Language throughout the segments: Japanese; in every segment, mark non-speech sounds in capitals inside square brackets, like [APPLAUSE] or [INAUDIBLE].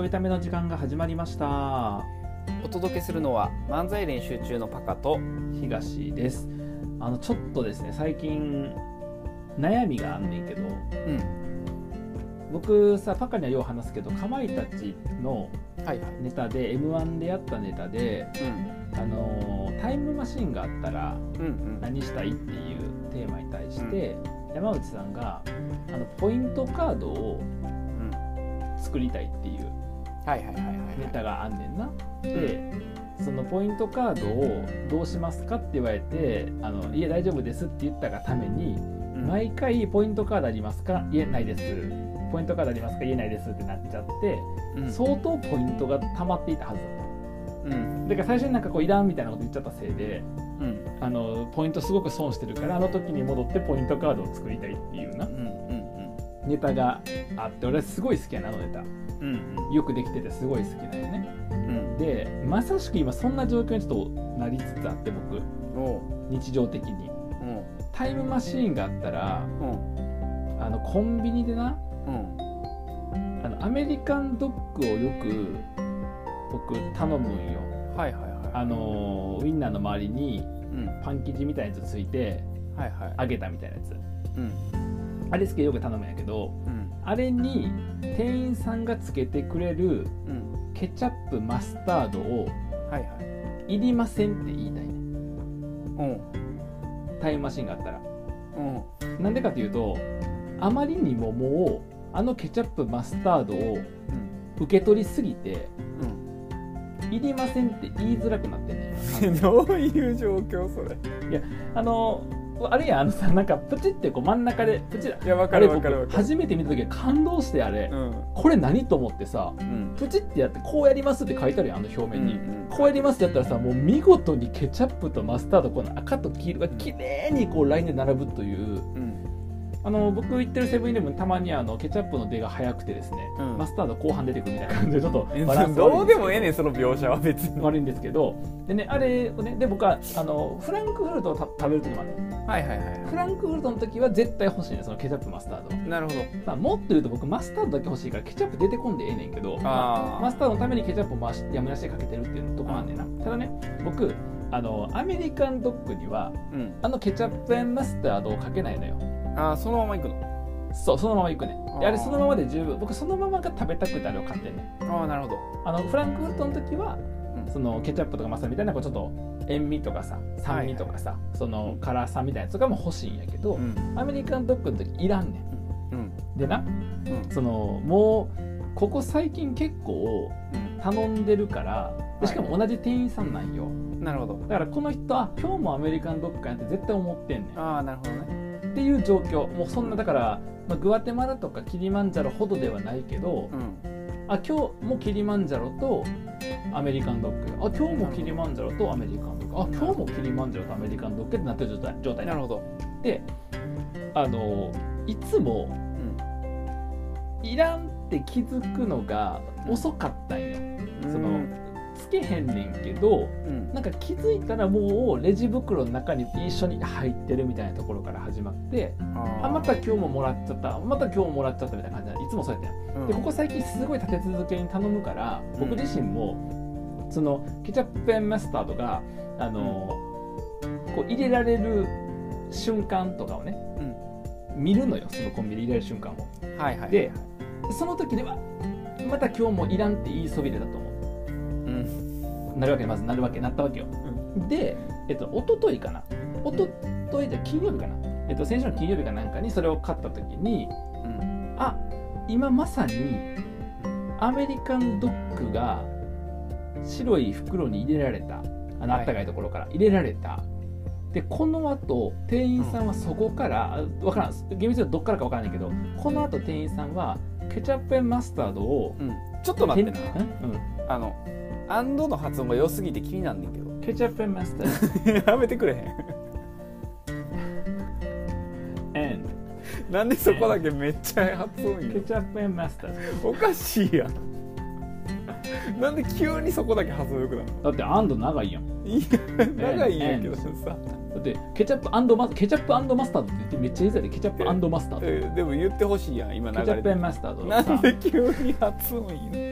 ょいための時間が始まりました。お届けするのは漫才練習中のパカと東です。あのちょっとですね最近悩みがあんねんけどうん。僕さパカにはよう話すけどかまいたちのはいはい。ネタで m 1でやったネタで、あのータイムマシンがあったらうんうん。何したいっていうテーマに対して、山内さんがあのポイントカードをうん。作りたいっていうはいはいはいはい。ネタがあんねんな。でそのポイントカードをどうしますかって言われて「あのいえ大丈夫です」って言ったがためにうん。毎回「ポイントカードありますか?」「言えないです」「ポイントカードありますか?」「言えないです」ってなっちゃってうん。相当ポイントが溜まっていたはずうん。だから最初になんかこういらんみたいなこと言っちゃったせいでうん。あのポイントすごく損してるからあの時に戻ってポイントカードを作りたいっていうな。うんうんネタがあって俺はすごい好きやなあのネタ。うんうん。よくできててすごい好きだよね。うん。でまさしく今そんな状況にちょっとなりつつあって僕。日常的に。タイムマシーンがあったらうん。あのコンビニでなうん。あのアメリカンドッグをよく僕頼むんよ。はいはいはい。あのウインナーの周りにうん。パン生地みたいなやつついてはいはい。揚げたみたいなやつ。うんあれ好きでよく頼むんやけどうんあれに店員さんがつけてくれるうんケチャップマスタードをはいりませんって言いたいねうん。タイムマシンがあったら。うん。なんでかというとあまりにももうあのケチャップマスタードをうん。受け取りすぎてうん。いりませんって言いづらくなってんね [LAUGHS] どういう状況それ？あのあれやんあのさなんかプチってこう真ん中でプチいやわかるわかる初めて見た時は感動してあれ、うん。これ何と思ってさうん。プチってやってこうやりますって書いてあるやんあの表面に、うんうんこうやりますってやったらさもう見事にケチャップとマスタードこの赤と黄色が綺麗にこうラインで並ぶといううん。あの僕行ってるセブンイレブンたまにあのケチャップの出が早くてですね、うん。マスタード後半出てくるみたいな感じでちょっとえバランスど。うでもええねんその描写は別に。悪いんですけど。でねあれをねで僕はあのフランクフルトをた食べる時もあるねはいはいはフランクフルトの時は絶対欲しいねそのケチャップマスタードいなるほど。まあ、もっと言うと僕マスタードだけ欲しいからケチャップ出てこんでええねんけどあー。マスタードのためにケチャップを回しやむなしでかけてるっていうとこあんねん。なただね僕あのアメリカンドッグにはうん。あのケチャップマスタードをかけないのよ。あーそのまま行くの？そうそのままいくね。であー。あれそのままで十分僕そのままが食べたくてあれを買ってんね。んああなるほど。あのフランクフルトの時はうん。そのケチャップとかマスタードみたいなこうちょっと塩味とかさ酸味とかさ、その辛さみたいなやつとかも欲しいんやけど、うん。アメリカンドッグの時いらんねうん。んでなうん。そのもうここ最近結構頼んでるからでしかも同じ店員さんなんよ、なるほど。だからこの人あ今日もアメリカンドッグかやって絶対思ってんねん。ああなるほどね。っていう状況。もうそんなだから、まあ、グアテマラとかキリマンジャロほどではないけど、うんあ今日もキリマンジャロとアメリカンドッグ。あ今日もキリマンジャロとアメリカンドッグ。あ今日もキリマンジャロとアメリカンドッグってなってる状態。状態なるほど。であのいつもうん。いらんって気づくのが遅かったんよ。そのつけへんねんけどうん。なんか気づいたらもうレジ袋の中に一緒に入ってるみたいなところから始まってああまた今日ももらっちゃったまた今日ももらっちゃったみたいな感じ。でいつもそうやったん。やうん。でここ最近すごい立て続けに頼むから僕自身もそのケチャップマスタードがあのこう入れられる瞬間とかをね見るのよそのコンビニで入れる瞬間を。はいはいでその時ではまた今日もいらんって言いそびれたと思うんうなるわけまずなるわけなったわけよ。で、えっと一昨日かな。一昨日じゃ金曜日かな。えっと先週の金曜日かなんかにそれを買った時にうん。あ今まさにアメリカンドッグが白い袋に入れられた。あのったかいところから。入れられた、でこの後店員さんはそこから、あわからん。厳密に言うとどっからかわからないけどこの後店員さんはケチャップマスタードをうん。ちょっと待ってな。うん。あのアンドの発音が良すぎて気になんねんけど。ケチャップマスターやめてくれへん。ド and なんでそこだけめっちゃ発音いいケチャップマスターおかしいやん。なんで急にそこだけ発音よくなるドだってアンド長いやん。のいや長いんやけどさ。だってケチャップマケチャップマスタードって言ってめっちゃいいぜで。ケチャップマスタードえでも言ってほしいやん今流ケチャップれて。マスタードなんで急に発音いいの？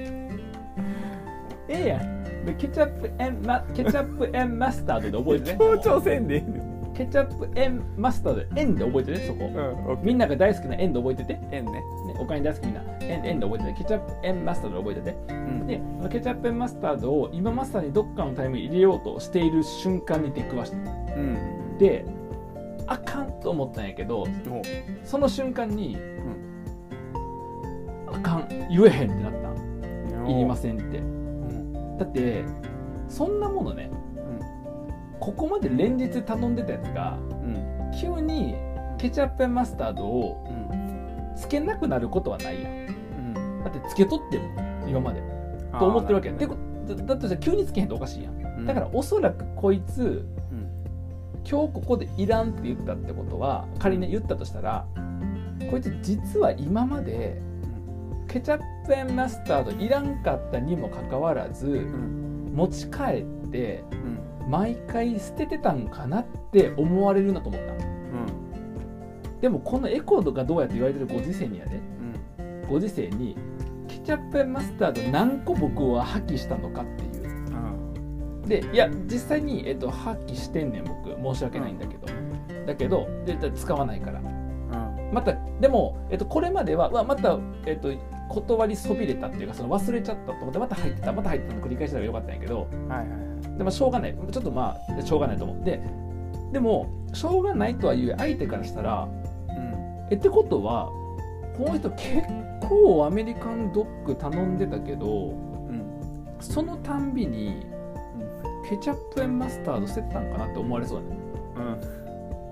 ええやん。でケチャップエンマケチャップエンマスタードで覚えてね。強調せんでええねん。ケチャップエンマスタードエンで覚えてねそこ、うんみんなが大好きなエンで覚えてて、ね、えんねお金大好きみんな。エンエンで覚えてて。ケチャップエンマスタードで覚えてて。うん。でケチャップエンマスタードを今まさにどっかのタイムに入れようとしている瞬間に出くわしてうん。であかんと思ったんやけどおその瞬間に、あかん。言えへんってなったん。いりませんって。うんだってそんなものねここまで連日頼んでたやつがうん急にケチャップマスタードをうんつけなくなることはないやん。うんだってつけとっても今まで。と思ってるわけやん、あーてこだだとしたら急につけへんとおかしいやん。うん。だからおそらくこいつうん。今日ここでいらんって言ったってことは仮に言ったとしたらこいつ実は今までケチャップマスタードいらんかったにもかかわらずうん。持ち帰ってうん。毎回捨ててたんかなって思われるなと思った。でもこのエコーがどうやって言われてるご時世にやで。うん。ご時世にケチャップマスタード何個僕は破棄したのかっていう。うん。でいや実際に、えっと、破棄してんねん僕。申し訳ないんだけど、だけどでだ使わないから。うん。またでも、えっと、これまではうわまた、えっと、断りそびれたっていうかその忘れちゃったと思ってまた入ってたまた入ってたの繰り返したらよかったんやけどはいはいはい。でもしょうがない。ちょっとまあしょうがないと思ってでもしょうがないとはいえ相手からしたらうん。えってことはこの人結構アメリカンドッグ頼んでたけどうん。そのたんびにケチャップマスタード捨ててたんかなって思われそうだね。うん。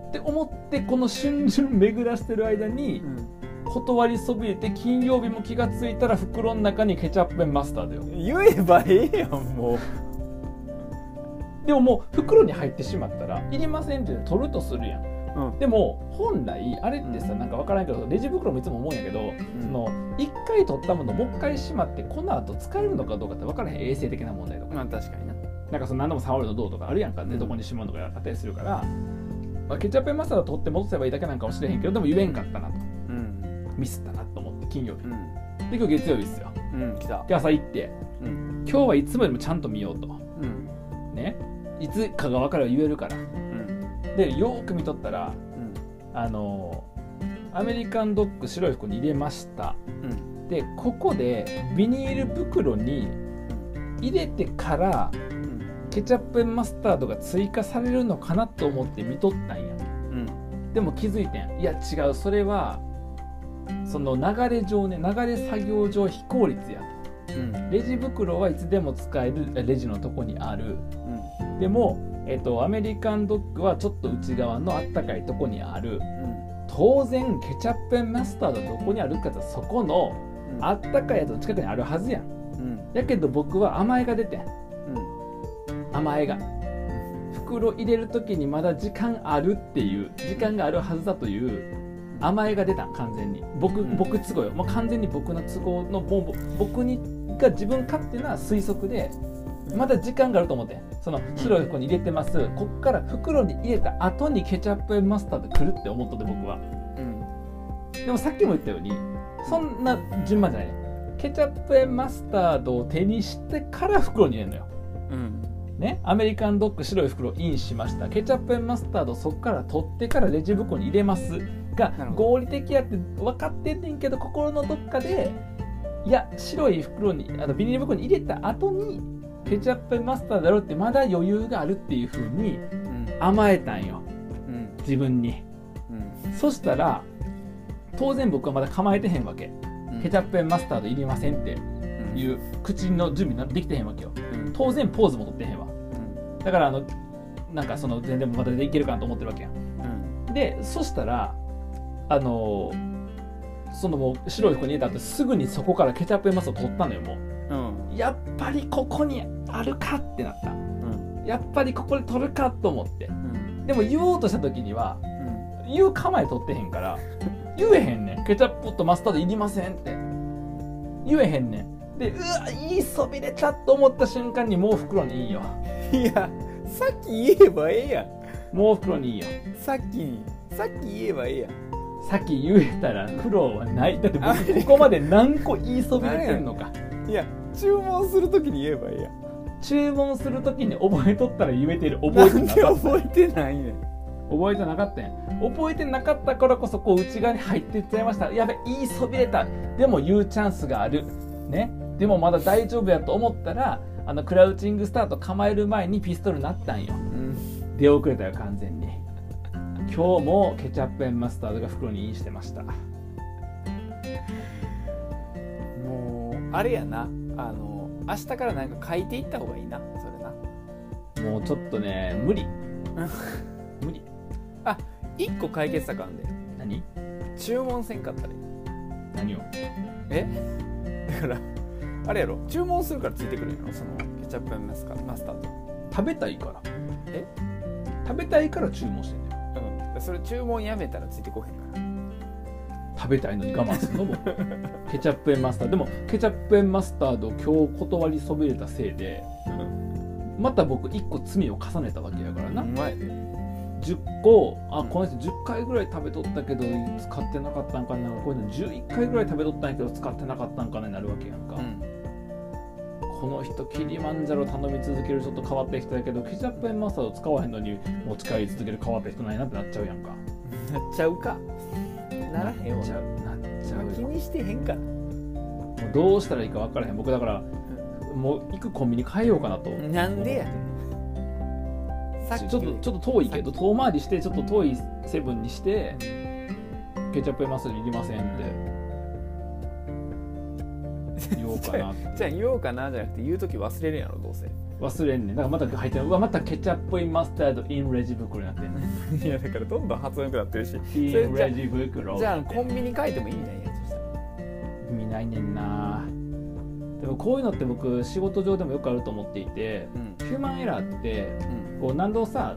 って思ってこの瞬々巡らしてる間にうん断りそびれて金曜日も気がついたら袋の中にケチャップマスタードよ。言えばええやんもう。でももう袋に入ってしまったらいりませんって取るとするやん。うん。でも本来あれってさうん。なんか分からんけどレジ袋もいつも思うんやけどその1回取ったものをもう一回しまってこの後使えるのかどうかって分からへん衛生的な問題とか。まあ確かにな。なんかその何度も触るのどうとかあるやんかでうん。どこにしまうのかあったりするから、まあ、ケチャップマスタード取って戻せばいいだけなんかもしれへんけどでも言えんかったなと。うんミスったなと思って金曜日。うん。で今日月曜日ですよ。うん来た。で朝行ってうん。今日はいつもよりもちゃんと見ようと。うん。ね。いつかが分かる言えるから。うん。でよーく見とったらうん。あのアメリカンドッグ白い服に入れました。うん。でここでビニール袋に入れてからうん。ケチャップマスタードが追加されるのかなと思って見とったんやうんでも気づいてんいや違うそれはその流れ上ね流れ作業上非効率やうん。レジ袋はいつでも使えるレジのとこにある。でも、えっと、アメリカンドッグはちょっと内側のあったかいとこにある。当然ケチャップマスタードどこにあるかってそこのうん。あったかいやつの近くにあるはずやん。うん。やけど僕は甘えが出てん。甘えが。袋入れる時にまだ時間あるっていう時間があるはずだという甘えが出たん完全に。僕うん。僕都合よ。もう完全に僕の都合のボンボ僕にが自分勝手な推測でまだ時間があると思って。その白い袋に入れてます。こっから袋に入れた後にケチャップマスタード来るって思っとって僕は。うん。でもさっきも言ったようにそんな順番じゃないね。ケチャップマスタードを手にしてから袋に入れるのよ。うん。ね、アメリカンドッグ白い袋インしました。ケチャップマスタードそこから取ってからレジ袋に入れますが合理的やって分かってんねんけど心のどっかでいや白い袋にあのビニール袋に入れた後にケチャップマスタードだろうってまだ余裕があるっていう風にうん。甘えたんよ。うん。自分に。うん。そしたら当然僕はまだ構えてへんわけ。ケチャップマスタードいりませんっていう口の準備なできてへんわけよ。うん。当然ポーズも取ってへんわ。うん。だからあのなんかその全然まだでいけるかなと思ってるわけやん。うん。でそしたらあのそのもう白い服に入れた後すぐにそこからケチャップマスを取ったのよもう。ん。うやっぱりここにあるかってなった。うん。やっぱりここで取るかと思って。うん。でも言おうとした時にはうん。言う構え取ってへんから [LAUGHS] 言えへんねん。ケチャップとマスタードいりませんって。言えへんねん。でうわ言いそびれたと思った瞬間にもう袋にいいよ。いやさっき言えばええやん。もう袋にいいよ。さっきにさっき言えばええやんさっき言えたら苦労はない。だって僕ここまで何個言いそびれてんのか。いや注文するときに言えばいいや。注文するときに覚えとったら言えてる。覚えてな覚えてないねん。覚えてなかったんや。覚えてなかったからこそこう内側に入っていっちゃいました。やべ言いそびれた。でも言うチャンスがある。ね。でもまだ大丈夫やと思ったらあのクラウチングスタート構える前にピストルになったんよ。うん。出遅れたよ完全に今日もケチャップマスタードが袋にインしてました。もうあれやな。あの明日からなんか書いていった方がいいな。それな。もうちょっとね無理。無理。一個解決策あんで何？注文せんかったらいい何を？え？だからあれやろ。注文するからついてくるんやろ。そのケチャップマスカマスタード。食べたいから。え？食べたいから注文してんそれ注文やめたらついてこへんから。食べたいのに我慢するの？も [LAUGHS] ケチャップマスター。ドでもケチャップマスタード今日断りそびれたせいでまた僕1個罪を重ねたわけやからな、うまい。で10個あこの人10回ぐらい食べとったけど使ってなかったんかな。こういうの11回ぐらい食べとったんやけど使ってなかったんかなになるわけやんか、うんこの人キリマンジャロ頼み続けるちょっと変わった人やけどケチャップマスタード使わへんのに持ち帰り続ける変わった人ないなってなっちゃうやんか。なっちゃうか。ならへんわ。なっちゃうなっちゃうよ。気にしてへんかもうどうしたらいいか分からへん僕だからもう行くコンビニ変えよ。うかなとなんでやちょっとちょっと遠いけど遠回りしてちょっと遠いセブンにしてケチャップマスタードいりませんって言おうかなじゃあ言おうかなじゃなくて言う時忘れるやろどうせ。忘れんねん。だからまた入ってるうわまたケチャップインマスタードインレジ袋になってんねん。[LAUGHS] いやだからどんどん発音良くなってるし。[LAUGHS] インレジ袋じゃあコンビニ変えても意味ないやんそしたら意味ないねんな。でもこういうのって僕仕事上でもよくあると思っていてうん。ヒューマンエラーってうん。こう何度さ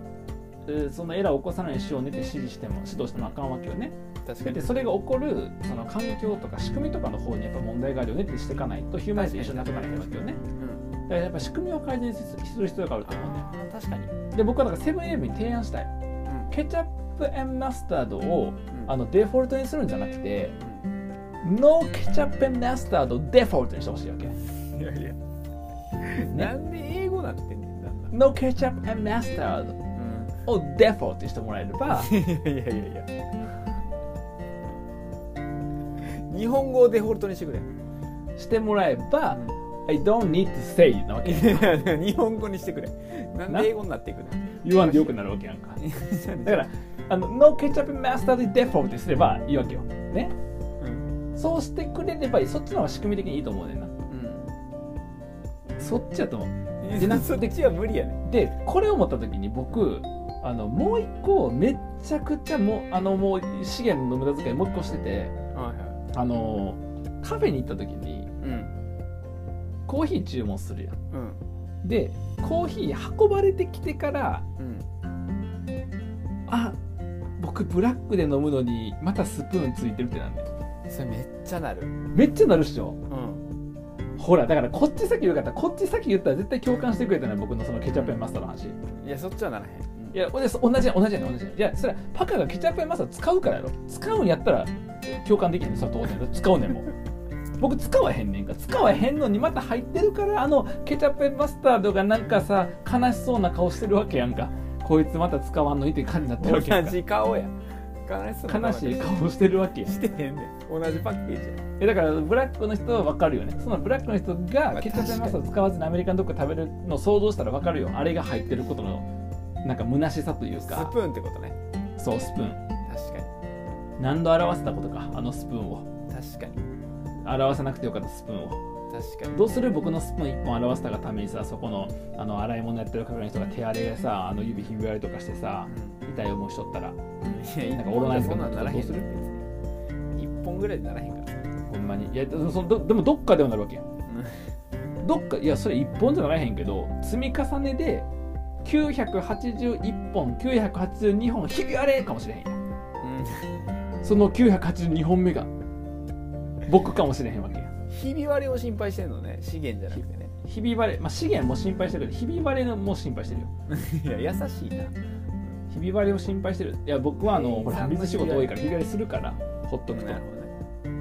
えーそのエラーを起こさないようにしようねって指示しても指導してもあかんわけよね確かに。でそれが起こるその環境とか仕組みとかの方にやっぱ問題があるよねってしていかないとヒューマンエラーと一緒になっていかないわけよね。うんだからやっぱ仕組みを改善する必要があると思うね。確かに。で僕はだからセブンイレブンに提案したい。うん。ケチャップマスタードをうん。あのデフォルトにするんじゃなくてノーケチャップマスタードをデフォルトにしてほしいわけ。いやいや。なんで英語なってんねんノーケチャップマスタードをデフォルトにしてもらえればいやいやいや日本語をデフォルトにしてくれ。してもらえば I don't need to say な [LAUGHS] わけ。日本語にしてくれ。なんで英語になっていくの言わんでよくなるわけやんか。[LAUGHS] だからあのノーケチャップマスタードでデフォルトにすればいいわけよ。ね。うん。そうしてくれればいい。そっちの方が仕組み的にいいと思うねんな。そっちやと思う。[LAUGHS] でそっちは無理やねでこれを思った時に僕あのもう一個めっちゃくちゃもうあのもう資源の無駄遣いもう一個しててはあのカフェに行った時にいうんコーヒー注文するやん。うんでコーヒー運ばれてきてからうんあ僕ブラックで飲むのにまたスプーンついてるってなんだよそれめっちゃなる。めっちゃなるっしょ。うん。ほらだからこっち先言うかったらこっち先言ったら絶対共感してくれたのよ僕のそのケチャップマスターの話。いやそっちはならへんいや同じや同じやね同じやねいやそれはパカがケチャップマスター使うからやろ。使うんやったら共感できへんそれは当然使うねんもん [LAUGHS] 僕使わへんねんか。使わへんのにまた入ってるからあのケチャップマスタードがなんかさ悲しそうな顔してるわけやんか。こいつまた使わんのにって感じになってるわけやん同かじ顔や。悲しそうな悲しい顔してるわけやん。してへんねん。同じパッケージや。えだからブラックの人は分かるよね。そのブラックの人まあがケチャップマスタード使わずにアメリカンドッグ食べるのを想像したら分かるよ。あれが入ってることのなんか虚しさというスかプーンってことね。そうスプーン。確か何度表せたことか？あのスプーンを。に確かに。表さなくてよかったスプーンを。確かに。どうする僕のスプーン1本表したがためにさそこのあの洗い物やってる係の人が手荒れでさあの指ひび割りとかしてさ痛い思いしとったら。うんいやなんかオロナイズそんならへん。どうする？別に一本ぐらいでならへんから。ほんまに。いやでもそのどでもどっかではなるわけやん。どっかいやそれ1本じゃならへんけど積み重ねで981本982本ひび割れかもしれへんやん。うん。その982本目が僕かもしれへんわけや。んひび割れを心配してんのね資源じゃなくてね。ひび割れ、まあ、資源も心配してるけどひび割れも心配してるよ。[LAUGHS] いや優しいな。ひび割れを心配してる。いや僕はあのほらえー水仕事多いからひび割れするからほっとくと。ね。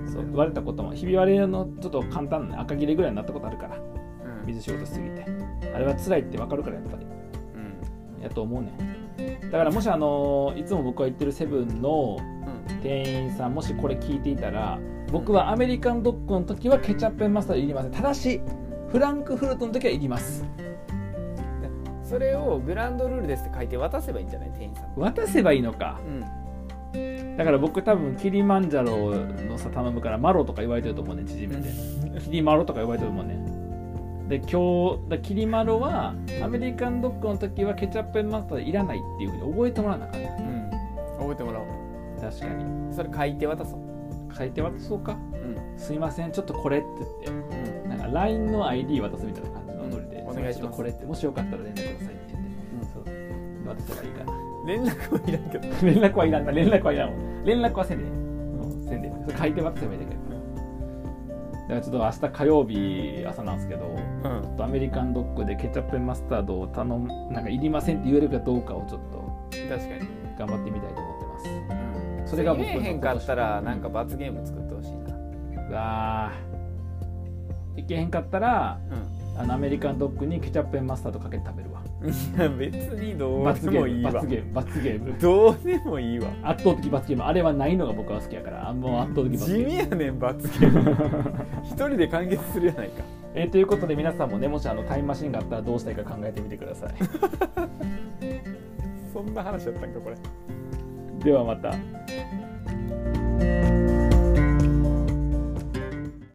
そう割れたこともひび割れのちょっと簡単な赤切れぐらいになったことあるから。水仕事しすぎて。あれは辛いって分かるからやっぱり。うんやと思うねん。だからもしあのいつも僕が言ってるセブンのうん。店員さんもしこれ聞いていたら僕はアメリカンドッグの時はケチャップマスタードいりません。ただしフランクフルトの時はいります。それをグランドルールですって書いて渡せばいいんじゃない？店員さんに渡せばいいのか。うん。だから僕多分キリマンジャロのさ頼むからマロとか言われてると思うね縮めて。キリマロとか言われてると思うねで今日だキリマロはアメリカンドッグの時はケチャップマスタードいらないっていうふうに覚えてもらわなあかん。なうん。覚えてもらおう。確かに。それ書いて渡そう。書いて渡そうか？うん。すいませんちょっとこれって言って。なんか LINE の ID 渡すみたいな感じのノリで、うん。お願いします。これってもしよかったら連絡くださいって言って、そう渡せばいいかな連絡はいらんけど。[LAUGHS] 連絡はいらん。な連絡はいらんわ連絡はせんでねうん。せんで書いて渡せばいいちょっと明日火曜日朝なんですけどうん。ちょっとアメリカンドッグでケチャップマスタードを頼むなんかいりませんって言えるかどうかをちょっと確かに。頑張ってみたいと思ってます。うん。それが僕のへんかったらなんか罰ゲーム作ってほしいな。うわー。いけへんかったらあのアメリカンドッグにケチャップマスタードかけて食べるわ。うんいや [LAUGHS] 別にどうでもいいわ。罰ゲーム罰ゲームどうでもいいわ。圧倒的罰ゲームあれはないのが僕は好きやからあもう圧倒的罰地ゲーム。味やねん罰ゲーム。一人で完結するやないか。えーということで皆さんもねもしあのタイムマシンがあったらどうしたいか考えてみてください。[LAUGHS] そんな話だったんかこれ。ではまた